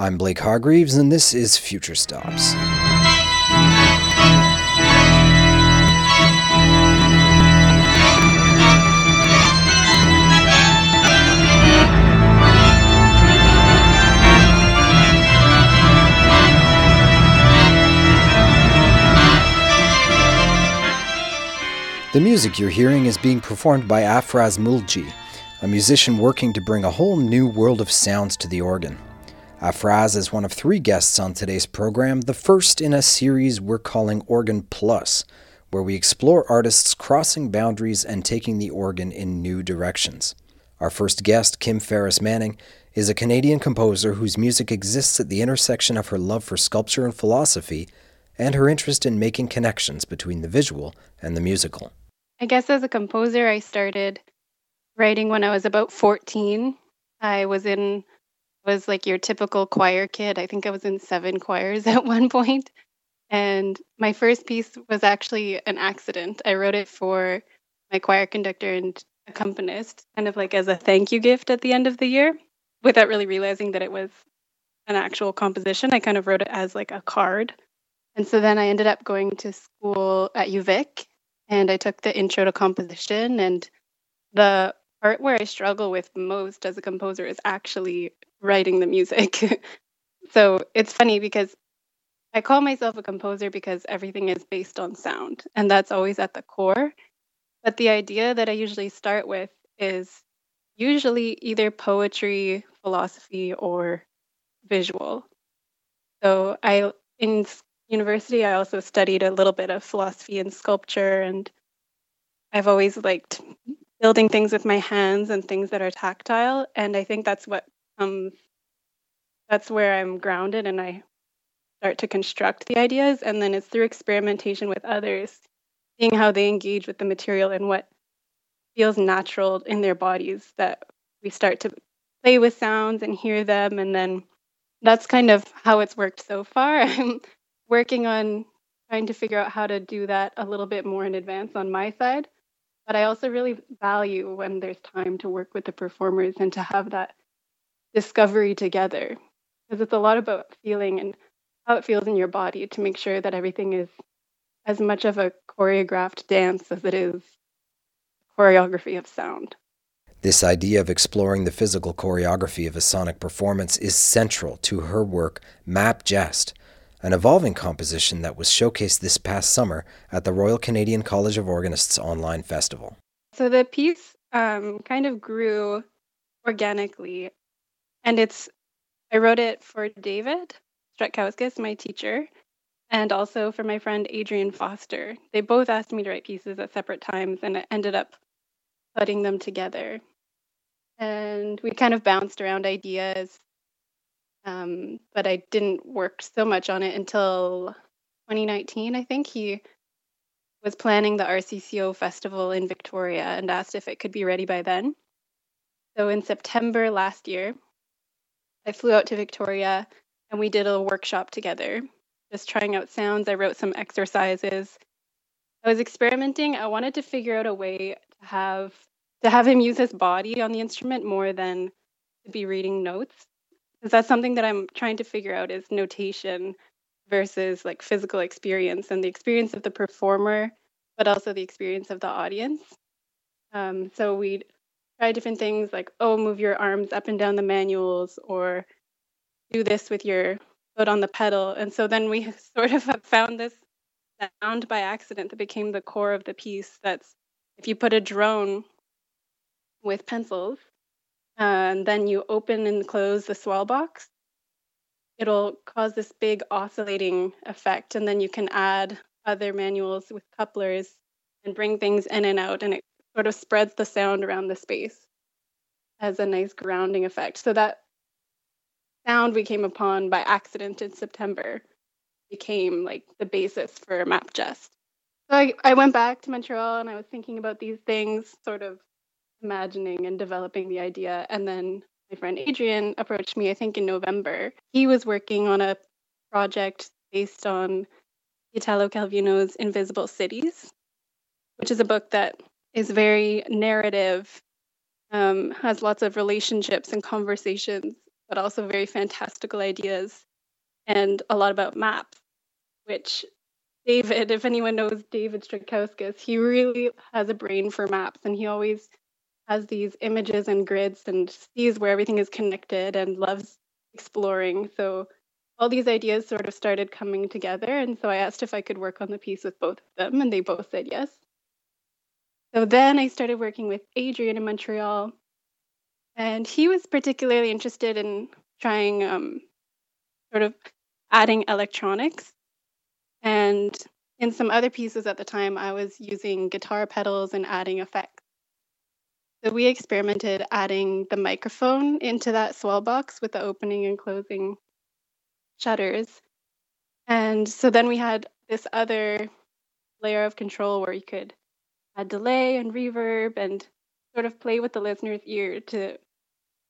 I'm Blake Hargreaves, and this is Future Stops. The music you're hearing is being performed by Afraz Mulji, a musician working to bring a whole new world of sounds to the organ. Afraz is one of three guests on today's program, the first in a series we're calling Organ Plus, where we explore artists crossing boundaries and taking the organ in new directions. Our first guest, Kim Farris Manning, is a Canadian composer whose music exists at the intersection of her love for sculpture and philosophy and her interest in making connections between the visual and the musical. I guess as a composer, I started writing when I was about 14. I was in was like your typical choir kid. I think I was in seven choirs at one point. And my first piece was actually an accident. I wrote it for my choir conductor and accompanist, kind of like as a thank you gift at the end of the year, without really realizing that it was an actual composition. I kind of wrote it as like a card. And so then I ended up going to school at UVic and I took the intro to composition. And the part where I struggle with most as a composer is actually writing the music. so it's funny because I call myself a composer because everything is based on sound, and that's always at the core. But the idea that I usually start with is usually either poetry, philosophy, or visual. So I in university I also studied a little bit of philosophy and sculpture and I've always liked building things with my hands and things that are tactile and I think that's what um, that's where I'm grounded and I start to construct the ideas. And then it's through experimentation with others, seeing how they engage with the material and what feels natural in their bodies that we start to play with sounds and hear them. And then that's kind of how it's worked so far. I'm working on trying to figure out how to do that a little bit more in advance on my side. But I also really value when there's time to work with the performers and to have that discovery together because it's a lot about feeling and how it feels in your body to make sure that everything is as much of a choreographed dance as it is choreography of sound. This idea of exploring the physical choreography of a sonic performance is central to her work, Map Jest, an evolving composition that was showcased this past summer at the Royal Canadian College of Organists online festival. So the piece um, kind of grew organically and it's I wrote it for David Stretkauskas, my teacher, and also for my friend Adrian Foster. They both asked me to write pieces at separate times, and it ended up putting them together. And we kind of bounced around ideas, um, but I didn't work so much on it until 2019. I think he was planning the RCCO festival in Victoria and asked if it could be ready by then. So in September last year, I flew out to Victoria and we did a workshop together, just trying out sounds. I wrote some exercises. I was experimenting. I wanted to figure out a way to have to have him use his body on the instrument more than to be reading notes. Because that's something that I'm trying to figure out is notation versus like physical experience and the experience of the performer, but also the experience of the audience. Um, so we try different things like, oh, move your arms up and down the manuals or do this with your foot on the pedal. And so then we sort of found this sound by accident that became the core of the piece. That's if you put a drone with pencils and then you open and close the swell box, it'll cause this big oscillating effect. And then you can add other manuals with couplers and bring things in and out. And it sort of spreads the sound around the space as a nice grounding effect. So that sound we came upon by accident in September became like the basis for Map Jest. So I, I went back to Montreal and I was thinking about these things, sort of imagining and developing the idea. And then my friend Adrian approached me, I think in November. He was working on a project based on Italo Calvino's Invisible Cities, which is a book that is very narrative, um, has lots of relationships and conversations but also very fantastical ideas and a lot about maps, which David, if anyone knows David Strakowskis, he really has a brain for maps and he always has these images and grids and sees where everything is connected and loves exploring. So all these ideas sort of started coming together. And so I asked if I could work on the piece with both of them, and they both said yes. So then I started working with Adrian in Montreal, and he was particularly interested in trying um, sort of adding electronics. And in some other pieces at the time, I was using guitar pedals and adding effects. So we experimented adding the microphone into that swell box with the opening and closing shutters. And so then we had this other layer of control where you could delay and reverb and sort of play with the listener's ear to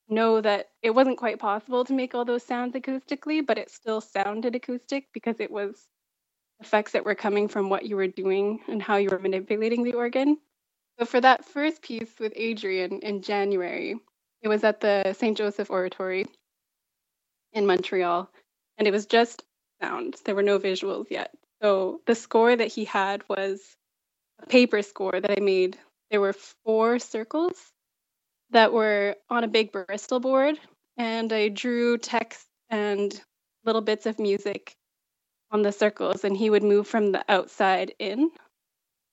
know that it wasn't quite possible to make all those sounds acoustically, but it still sounded acoustic because it was effects that were coming from what you were doing and how you were manipulating the organ. So for that first piece with Adrian in January, it was at the St. Joseph Oratory in Montreal and it was just sound. There were no visuals yet. So the score that he had was a paper score that I made. There were four circles that were on a big Bristol board, and I drew text and little bits of music on the circles, and he would move from the outside in.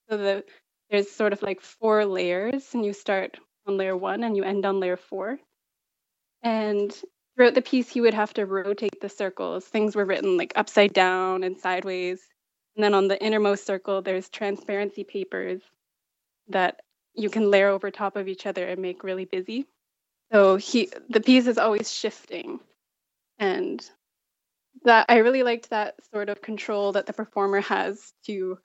So the there's sort of like four layers, and you start on layer one and you end on layer four. And throughout the piece, he would have to rotate the circles. Things were written like upside down and sideways. And then on the innermost circle, there's transparency papers that you can layer over top of each other and make really busy. So he the piece is always shifting. And that I really liked that sort of control that the performer has to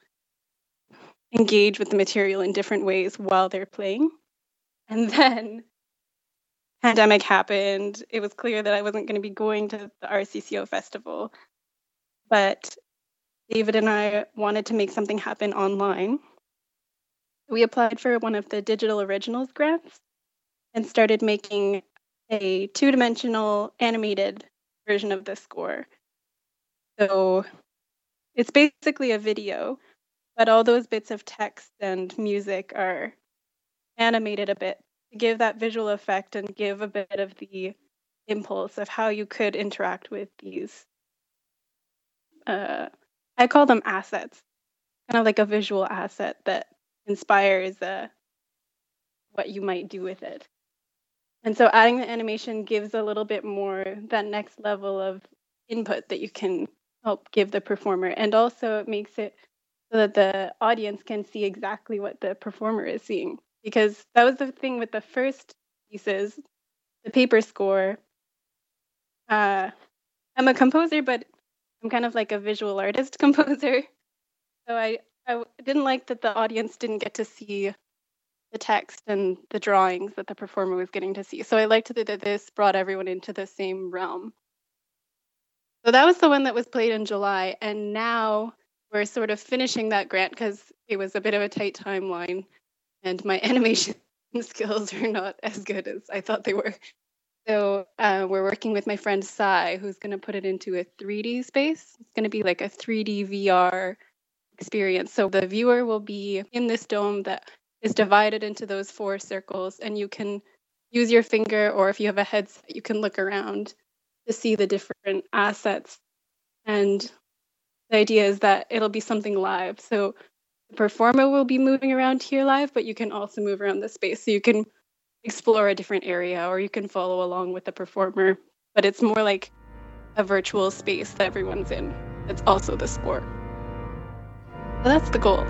engage with the material in different ways while they're playing. And then pandemic happened, it was clear that I wasn't going to be going to the RCCO festival. But David and I wanted to make something happen online. We applied for one of the Digital Originals grants and started making a two dimensional animated version of the score. So it's basically a video, but all those bits of text and music are animated a bit to give that visual effect and give a bit of the impulse of how you could interact with these uh, i call them assets. Kind of like a visual asset that inspires uh, what you might do with it. And so adding the animation gives a little bit more that next level of input that you can help give the performer. And also it makes it so that the audience can see exactly what the performer is seeing. Because that was the thing with the first pieces, the paper score. Uh, I'm a composer, but I'm kind of like a visual artist composer. So I, I didn't like that the audience didn't get to see the text and the drawings that the performer was getting to see. So I liked that this brought everyone into the same realm. So that was the one that was played in July. And now we're sort of finishing that grant because it was a bit of a tight timeline and my animation skills are not as good as I thought they were. So uh, we're working with my friend Sai, who's going to put it into a 3D space. It's going to be like a 3D VR experience. So the viewer will be in this dome that is divided into those four circles, and you can use your finger, or if you have a headset, you can look around to see the different assets. And the idea is that it'll be something live. So the performer will be moving around here live, but you can also move around the space. So you can explore a different area or you can follow along with the performer. But it's more like a virtual space that everyone's in. It's also the sport. That's the goal.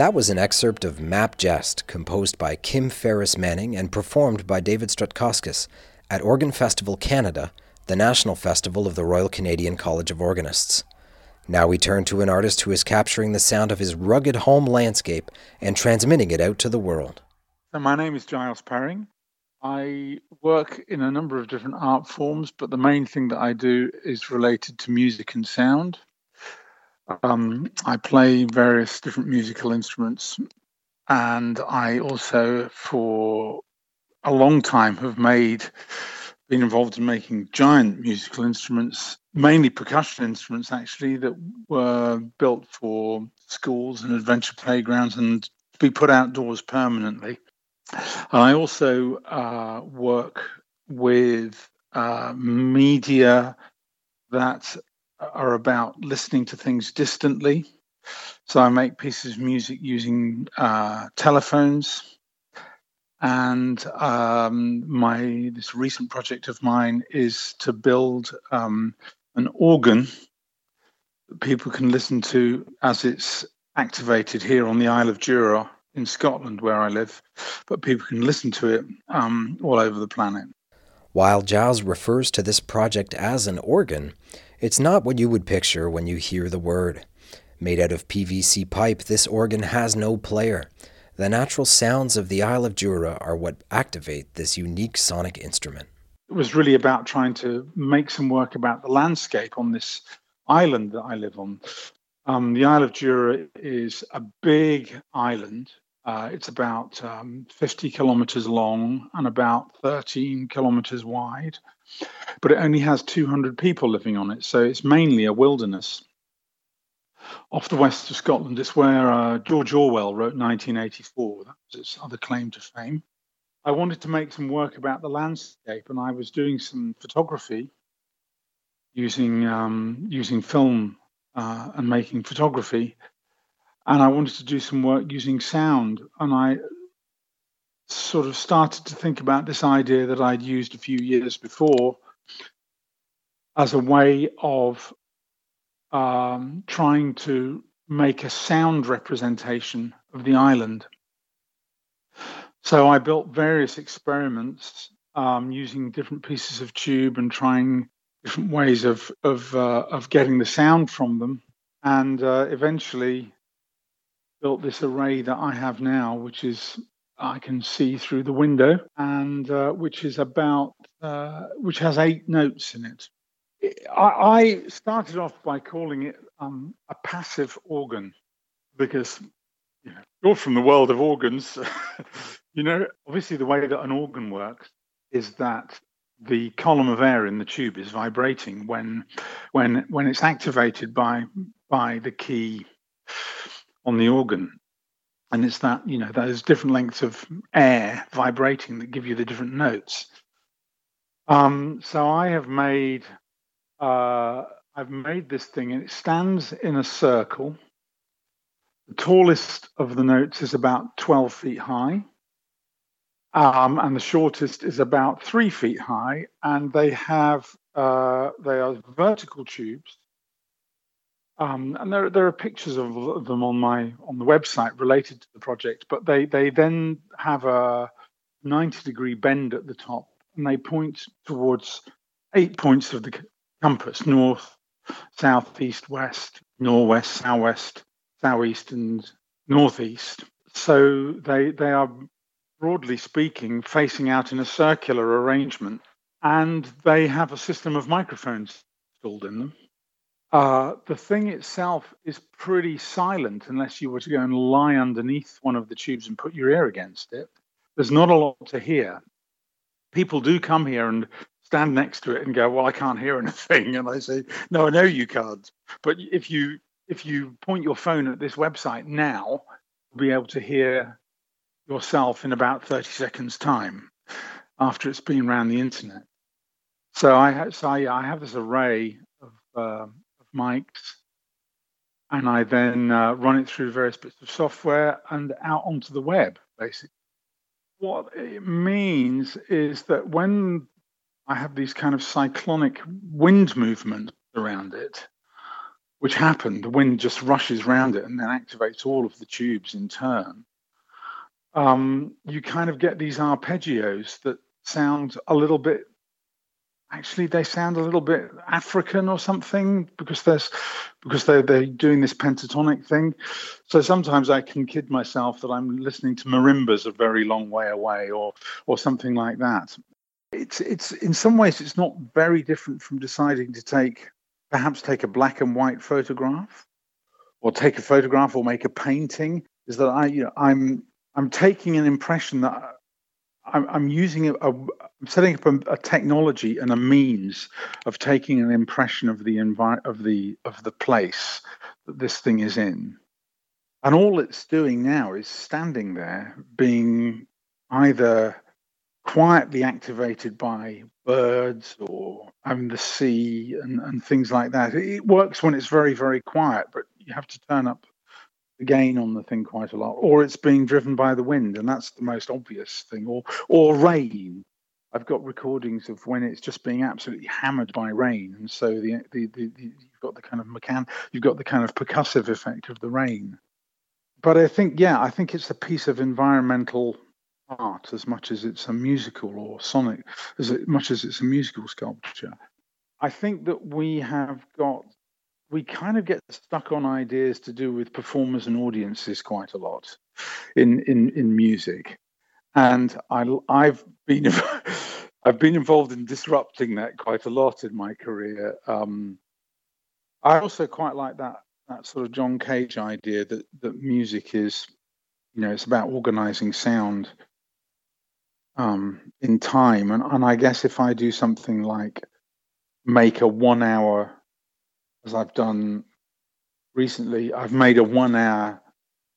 That was an excerpt of Map Jest, composed by Kim Farris Manning and performed by David Strutkauskas at Organ Festival Canada, the national festival of the Royal Canadian College of Organists. Now we turn to an artist who is capturing the sound of his rugged home landscape and transmitting it out to the world. my name is Giles Perring. I work in a number of different art forms, but the main thing that I do is related to music and sound. Um, I play various different musical instruments, and I also, for a long time, have made been involved in making giant musical instruments, mainly percussion instruments, actually, that were built for schools and adventure playgrounds and to be put outdoors permanently. And I also uh, work with uh, media that are about listening to things distantly. So I make pieces of music using uh, telephones. And um, my this recent project of mine is to build um, an organ that people can listen to as it's activated here on the Isle of Jura in Scotland, where I live, but people can listen to it um, all over the planet. While Giles refers to this project as an organ, it's not what you would picture when you hear the word. Made out of PVC pipe, this organ has no player. The natural sounds of the Isle of Jura are what activate this unique sonic instrument. It was really about trying to make some work about the landscape on this island that I live on. Um, the Isle of Jura is a big island uh, it's about um, 50 kilometers long and about 13 kilometers wide, but it only has 200 people living on it, so it's mainly a wilderness. Off the west of Scotland, it's where uh, George Orwell wrote 1984. That was its other claim to fame. I wanted to make some work about the landscape, and I was doing some photography using um, using film uh, and making photography and I wanted to do some work using sound. And I sort of started to think about this idea that I'd used a few years before as a way of um, trying to make a sound representation of the island. So I built various experiments um, using different pieces of tube and trying different ways of of uh, of getting the sound from them, and uh, eventually built this array that I have now, which is I can see through the window, and uh, which is about uh, which has eight notes in it. I, I started off by calling it um, a passive organ because you know, you're from the world of organs. you know, obviously the way that an organ works is that the column of air in the tube is vibrating when when when it's activated by by the key on the organ. And it's that, you know, those different lengths of air vibrating that give you the different notes. Um, so I have made uh, I've made this thing and it stands in a circle. The tallest of the notes is about 12 feet high. Um, and the shortest is about three feet high, and they have uh, they are vertical tubes um, and there, there are pictures of them on my on the website related to the project, but they they then have a 90 degree bend at the top, and they point towards eight points of the compass: north, south, east, west, northwest, southwest, southeast, and northeast. So they they are broadly speaking facing out in a circular arrangement, and they have a system of microphones installed in them. Uh, the thing itself is pretty silent unless you were to go and lie underneath one of the tubes and put your ear against it. There's not a lot to hear. People do come here and stand next to it and go, "Well, I can't hear anything," and I say, "No, I know you can't. But if you if you point your phone at this website now, you'll be able to hear yourself in about 30 seconds time after it's been around the internet. So I so I, I have this array of uh, mics, and I then uh, run it through various bits of software and out onto the web, basically. What it means is that when I have these kind of cyclonic wind movements around it, which happened. The wind just rushes round it and then activates all of the tubes in turn. Um, you kind of get these arpeggios that sound a little bit actually they sound a little bit African or something because there's because they're they're doing this pentatonic thing. So sometimes I can kid myself that I'm listening to marimbas a very long way away or or something like that. It's it's in some ways it's not very different from deciding to take perhaps take a black and white photograph or take a photograph or make a painting. Is that I you know I'm I'm taking an impression that I'm, I'm using a, a I'm setting up a, a, technology and a means of taking an impression of the envi- of the of the place that this thing is in, and all it's doing now is standing there, being either quietly activated by birds or um, the sea and, and things like that. It works when it's very very quiet, but you have to turn up gain on the thing quite a lot, or it's being driven by the wind, and that's the most obvious thing, or or rain. I've got recordings of when it's just being absolutely hammered by rain, and so the, the, the, the you've got the kind of mechan, you've got the kind of percussive effect of the rain. But I think, yeah, I think it's a piece of environmental art as much as it's a musical or sonic, as much as it's a musical sculpture. I think that we have got we kind of get stuck on ideas to do with performers and audiences quite a lot in in in music. And I, i've been i've been involved in disrupting that quite a lot in my career. Um, i also quite like that that sort of john cage idea that that music is you know it's about organizing sound um, in time. And, and i guess if i do something like make a one hour as I've done recently, I've made a one hour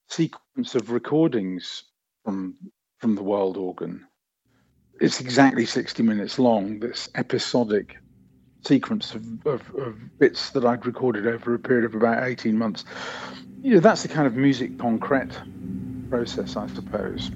sequence of recordings from from the world organ. It's exactly 60 minutes long, this episodic sequence of, of, of bits that I'd recorded over a period of about 18 months. You know, that's the kind of musique concrète process, I suppose.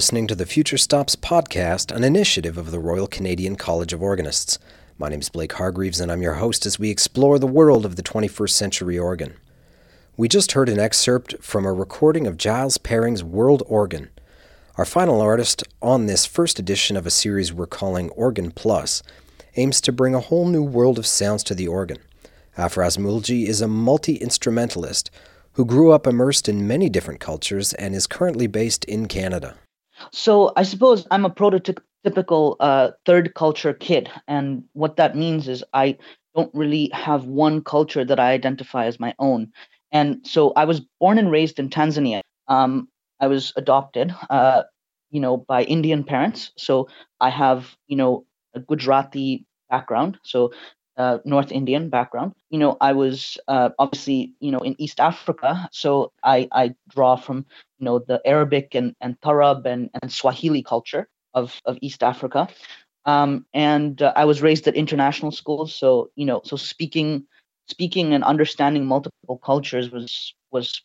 Listening to the Future Stops podcast, an initiative of the Royal Canadian College of Organists. My name is Blake Hargreaves, and I'm your host as we explore the world of the 21st century organ. We just heard an excerpt from a recording of Giles Perring's World Organ, Our final artist on this first edition of a series we're calling Organ Plus aims to bring a whole new world of sounds to the organ. Afraz Mulji is a multi instrumentalist who grew up immersed in many different cultures and is currently based in Canada. So I suppose I'm a prototypical uh, third culture kid, and what that means is I don't really have one culture that I identify as my own. And so I was born and raised in Tanzania. Um, I was adopted, uh, you know, by Indian parents. So I have, you know, a Gujarati background. So uh, North Indian background. You know, I was uh, obviously, you know, in East Africa, so I, I draw from, you know, the Arabic and, and Tarab and, and Swahili culture of, of East Africa. Um, and uh, I was raised at international schools, so you know, so speaking, speaking and understanding multiple cultures was was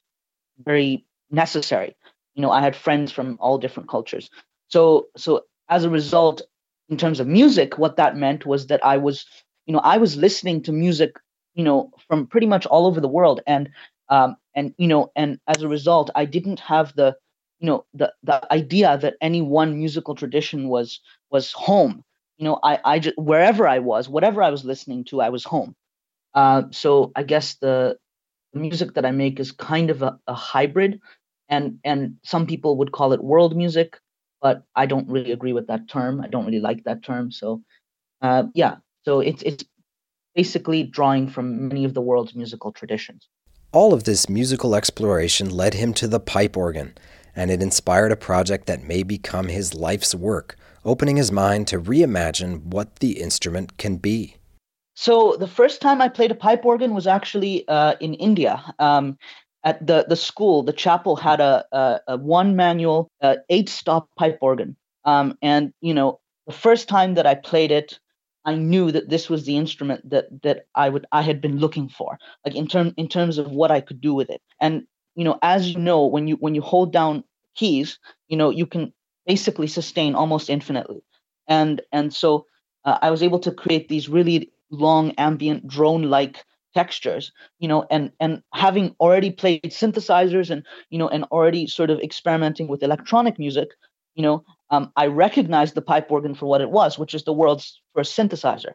very necessary. You know, I had friends from all different cultures. So, so as a result, in terms of music, what that meant was that I was you know i was listening to music you know from pretty much all over the world. And um and you know and as a result i didn't have the you know the the idea that any one musical tradition was was home. You know i i just wherever i was whatever i was listening to i was home. Uh, so i guess the, music that i make is kind of a, a hybrid. And and some people would call it world music but i don't really agree with that term. I don't really like that term. So uh, yeah so it's it's basically drawing from many of the world's musical traditions. All of this musical exploration led him to the pipe organ, and it inspired a project that may become his life's work, opening his mind to reimagine what the instrument can be. So the first time I played a pipe organ was actually uh, in India. Um, at the the school, the chapel had a, a, a one manual uh, eight stop pipe organ, um, and you know the first time that I played it, I knew that this was the instrument that that I would I had been looking for, like in term in terms of what I could do with it. And you know, as you know, when you when you hold down keys, you know, you can basically sustain almost infinitely. And and so uh, I was able to create these really long ambient drone-like textures you know and and having already played synthesizers and you know and already sort of experimenting with electronic music you know um, I recognized the pipe organ for what it was, which is the world's first synthesizer.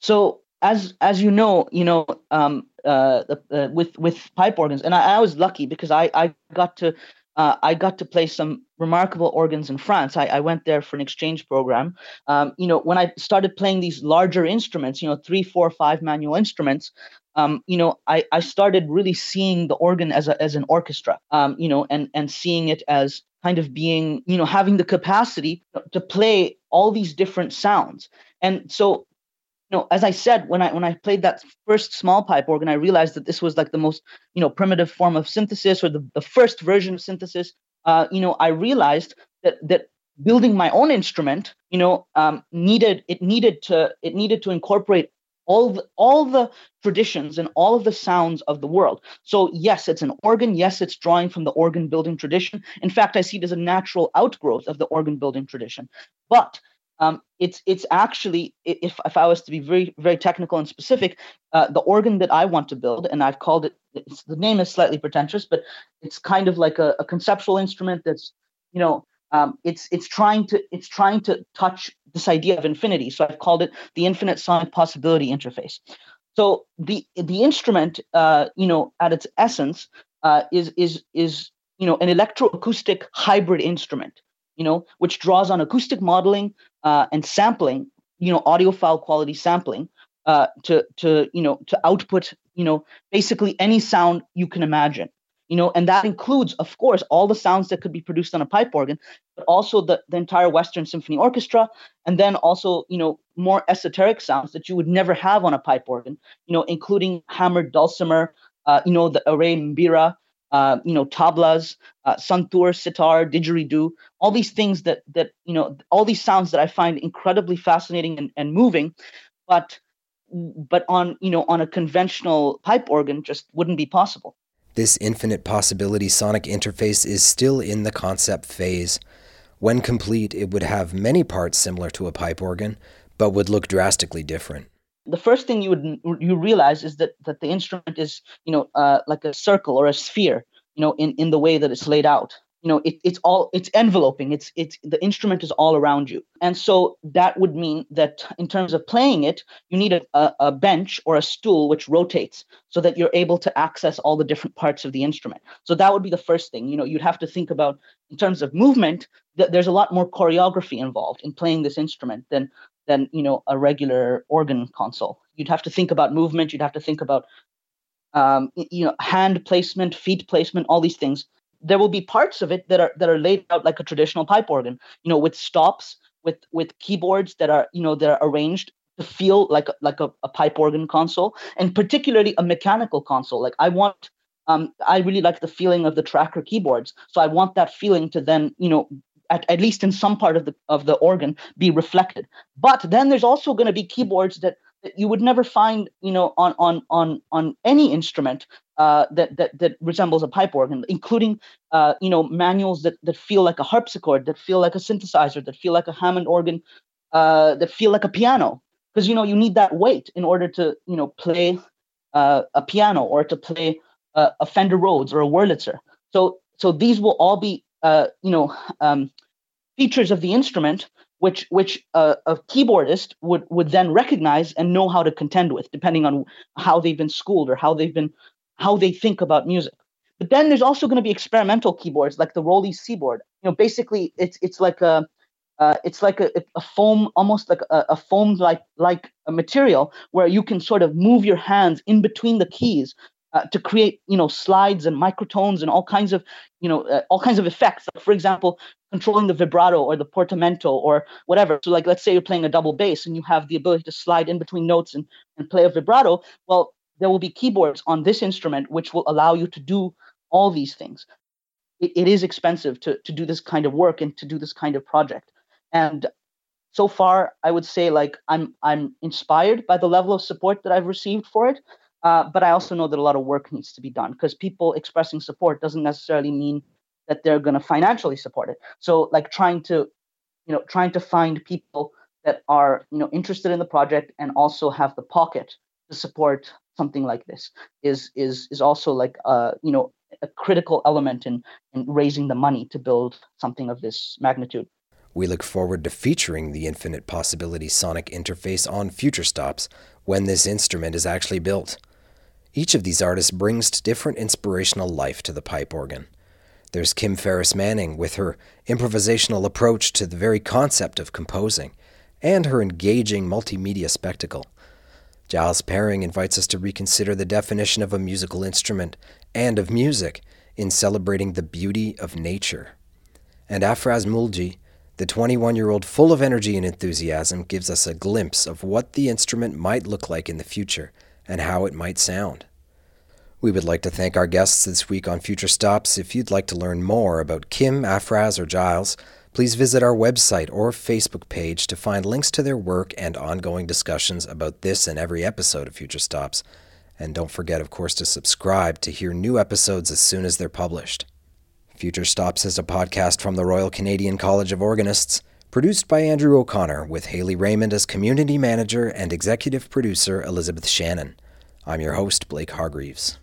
So as as you know, you know um, uh, uh, with with pipe organs, and I, I, was lucky because I I got to uh, I got to play some remarkable organs in France. I, I went there for an exchange program. Um, you know, when I started playing these larger instruments, you know, three, four, five manual instruments, um, you know, I, I started really seeing the organ as a, as an orchestra, um, you know, and and seeing it as kind of being, you know, having the capacity to play all these different sounds. And so, you know, as I said, when I when I played that first small pipe organ, I realized that this was like the most, you know, primitive form of synthesis or the, the first version of synthesis. Uh, you know, I realized that that building my own instrument, you know, um, needed it needed to it needed to incorporate all the, all the traditions and all of the sounds of the world. So yes, it's an organ. Yes, it's drawing from the organ building tradition. In fact, I see it as a natural outgrowth of the organ building tradition. But um, it's it's actually if if I was to be very very technical and specific, uh, the organ that I want to build, and I've called it. the name is slightly pretentious, but it's kind of like a, a conceptual instrument that's you know um, it's it's trying to it's trying to touch this idea of infinity. So I've called it the infinite sonic possibility interface. So the the instrument, uh, you know, at its essence, uh, is is is you know an electroacoustic hybrid instrument, you know, which draws on acoustic modeling uh, and sampling, you know, audiophile quality sampling uh, to to you know to output you know basically any sound you can imagine you know and that includes of course all the sounds that could be produced on a pipe organ but also the, the entire western symphony orchestra and then also you know more esoteric sounds that you would never have on a pipe organ you know including hammered dulcimer uh, you know the array mbira uh, you know tablas uh, santur sitar didgeridoo all these things that that you know all these sounds that i find incredibly fascinating and, and moving but but on you know on a conventional pipe organ just wouldn't be possible this infinite possibility sonic interface is still in the concept phase. When complete, it would have many parts similar to a pipe organ, but would look drastically different. The first thing you would you realize is that that the instrument is you know uh, like a circle or a sphere, you know, in in the way that it's laid out. you know it, it's all it's enveloping. It's it's the instrument is all around you. And so that would mean that in terms of playing it you need a, a, bench or a stool which rotates so that you're able to access all the different parts of the instrument. So that would be the first thing. You know you'd have to think about in terms of movement that there's a lot more choreography involved in playing this instrument than than you know a regular organ console. You'd have to think about movement you'd have to think about um, you know hand placement feet placement all these things. There will be parts of it that are that are laid out like a traditional pipe organ you know with stops with with keyboards that are you know that are arranged to feel like a, like a, a pipe organ console and particularly a mechanical console. Like i want um, i really like the feeling of the tracker keyboards so i want that feeling to then you know at, at least in some part of the of the organ be reflected but then there's also going to be keyboards that that you would never find you know on on on on any instrument uh, that that that resembles a pipe organ, including uh, you know manuals that that feel like a harpsichord, that feel like a synthesizer, that feel like a Hammond organ, uh, that feel like a piano, because you know you need that weight in order to you know play uh, a piano or to play uh, a Fender Rhodes or a Wurlitzer. So so these will all be uh, you know um, features of the instrument which which a keyboardist would would then recognize and know how to contend with depending on how they've been schooled or how they've been how they think about music. But then there's also going to be experimental keyboards like the ROLI Seaboard. You know basically it's it's like a uh, it's like a, a foam almost like a, a foam like like a material where you can sort of move your hands in between the keys uh, to create you know slides and microtones and all kinds of you know uh, all kinds of effects. Like for example controlling the vibrato or the portamento or whatever. So like let's say you're playing a double bass and you have the ability to slide in between notes and, and play a vibrato well there will be keyboards on this instrument which will allow you to do all these things. It, it is expensive to, to do this kind of work and to do this kind of project. And so far i would say like i'm i'm inspired by the level of support that i've received for it uh, but I also know that a lot of work needs to be done because people expressing support doesn't necessarily mean that they're going to financially support it. So, like trying to, you know, trying to find people that are, you know, interested in the project and also have the pocket to support something like this is is is also like uh you know a critical element in in raising the money to build something of this magnitude. We look forward to featuring the Infinite Possibility Sonic interface on future stops when this instrument is actually built. Each of these artists brings different inspirational life to the pipe organ. There's Kim Farris Manning with her improvisational approach to the very concept of composing and her engaging multimedia spectacle. Giles Perring invites us to reconsider the definition of a musical instrument and of music in celebrating the beauty of nature. And Afraz Mulji, the 21 year old full of energy and enthusiasm, gives us a glimpse of what the instrument might look like in the future and how it might sound. We would like to thank our guests this week on Future Stops. If you'd like to learn more about Kim, Afraz, or Giles, please visit our website or Facebook page to find links to their work and ongoing discussions about this and every episode of Future Stops. And don't forget, of course, to subscribe to hear new episodes as soon as they're published. Future Stops is a podcast from the Royal Canadian College of Organists, produced by Andrew O'Connor, with Haley Raymond as community manager and executive producer Elizabeth Shannon. I'm your host, Blake Hargreaves.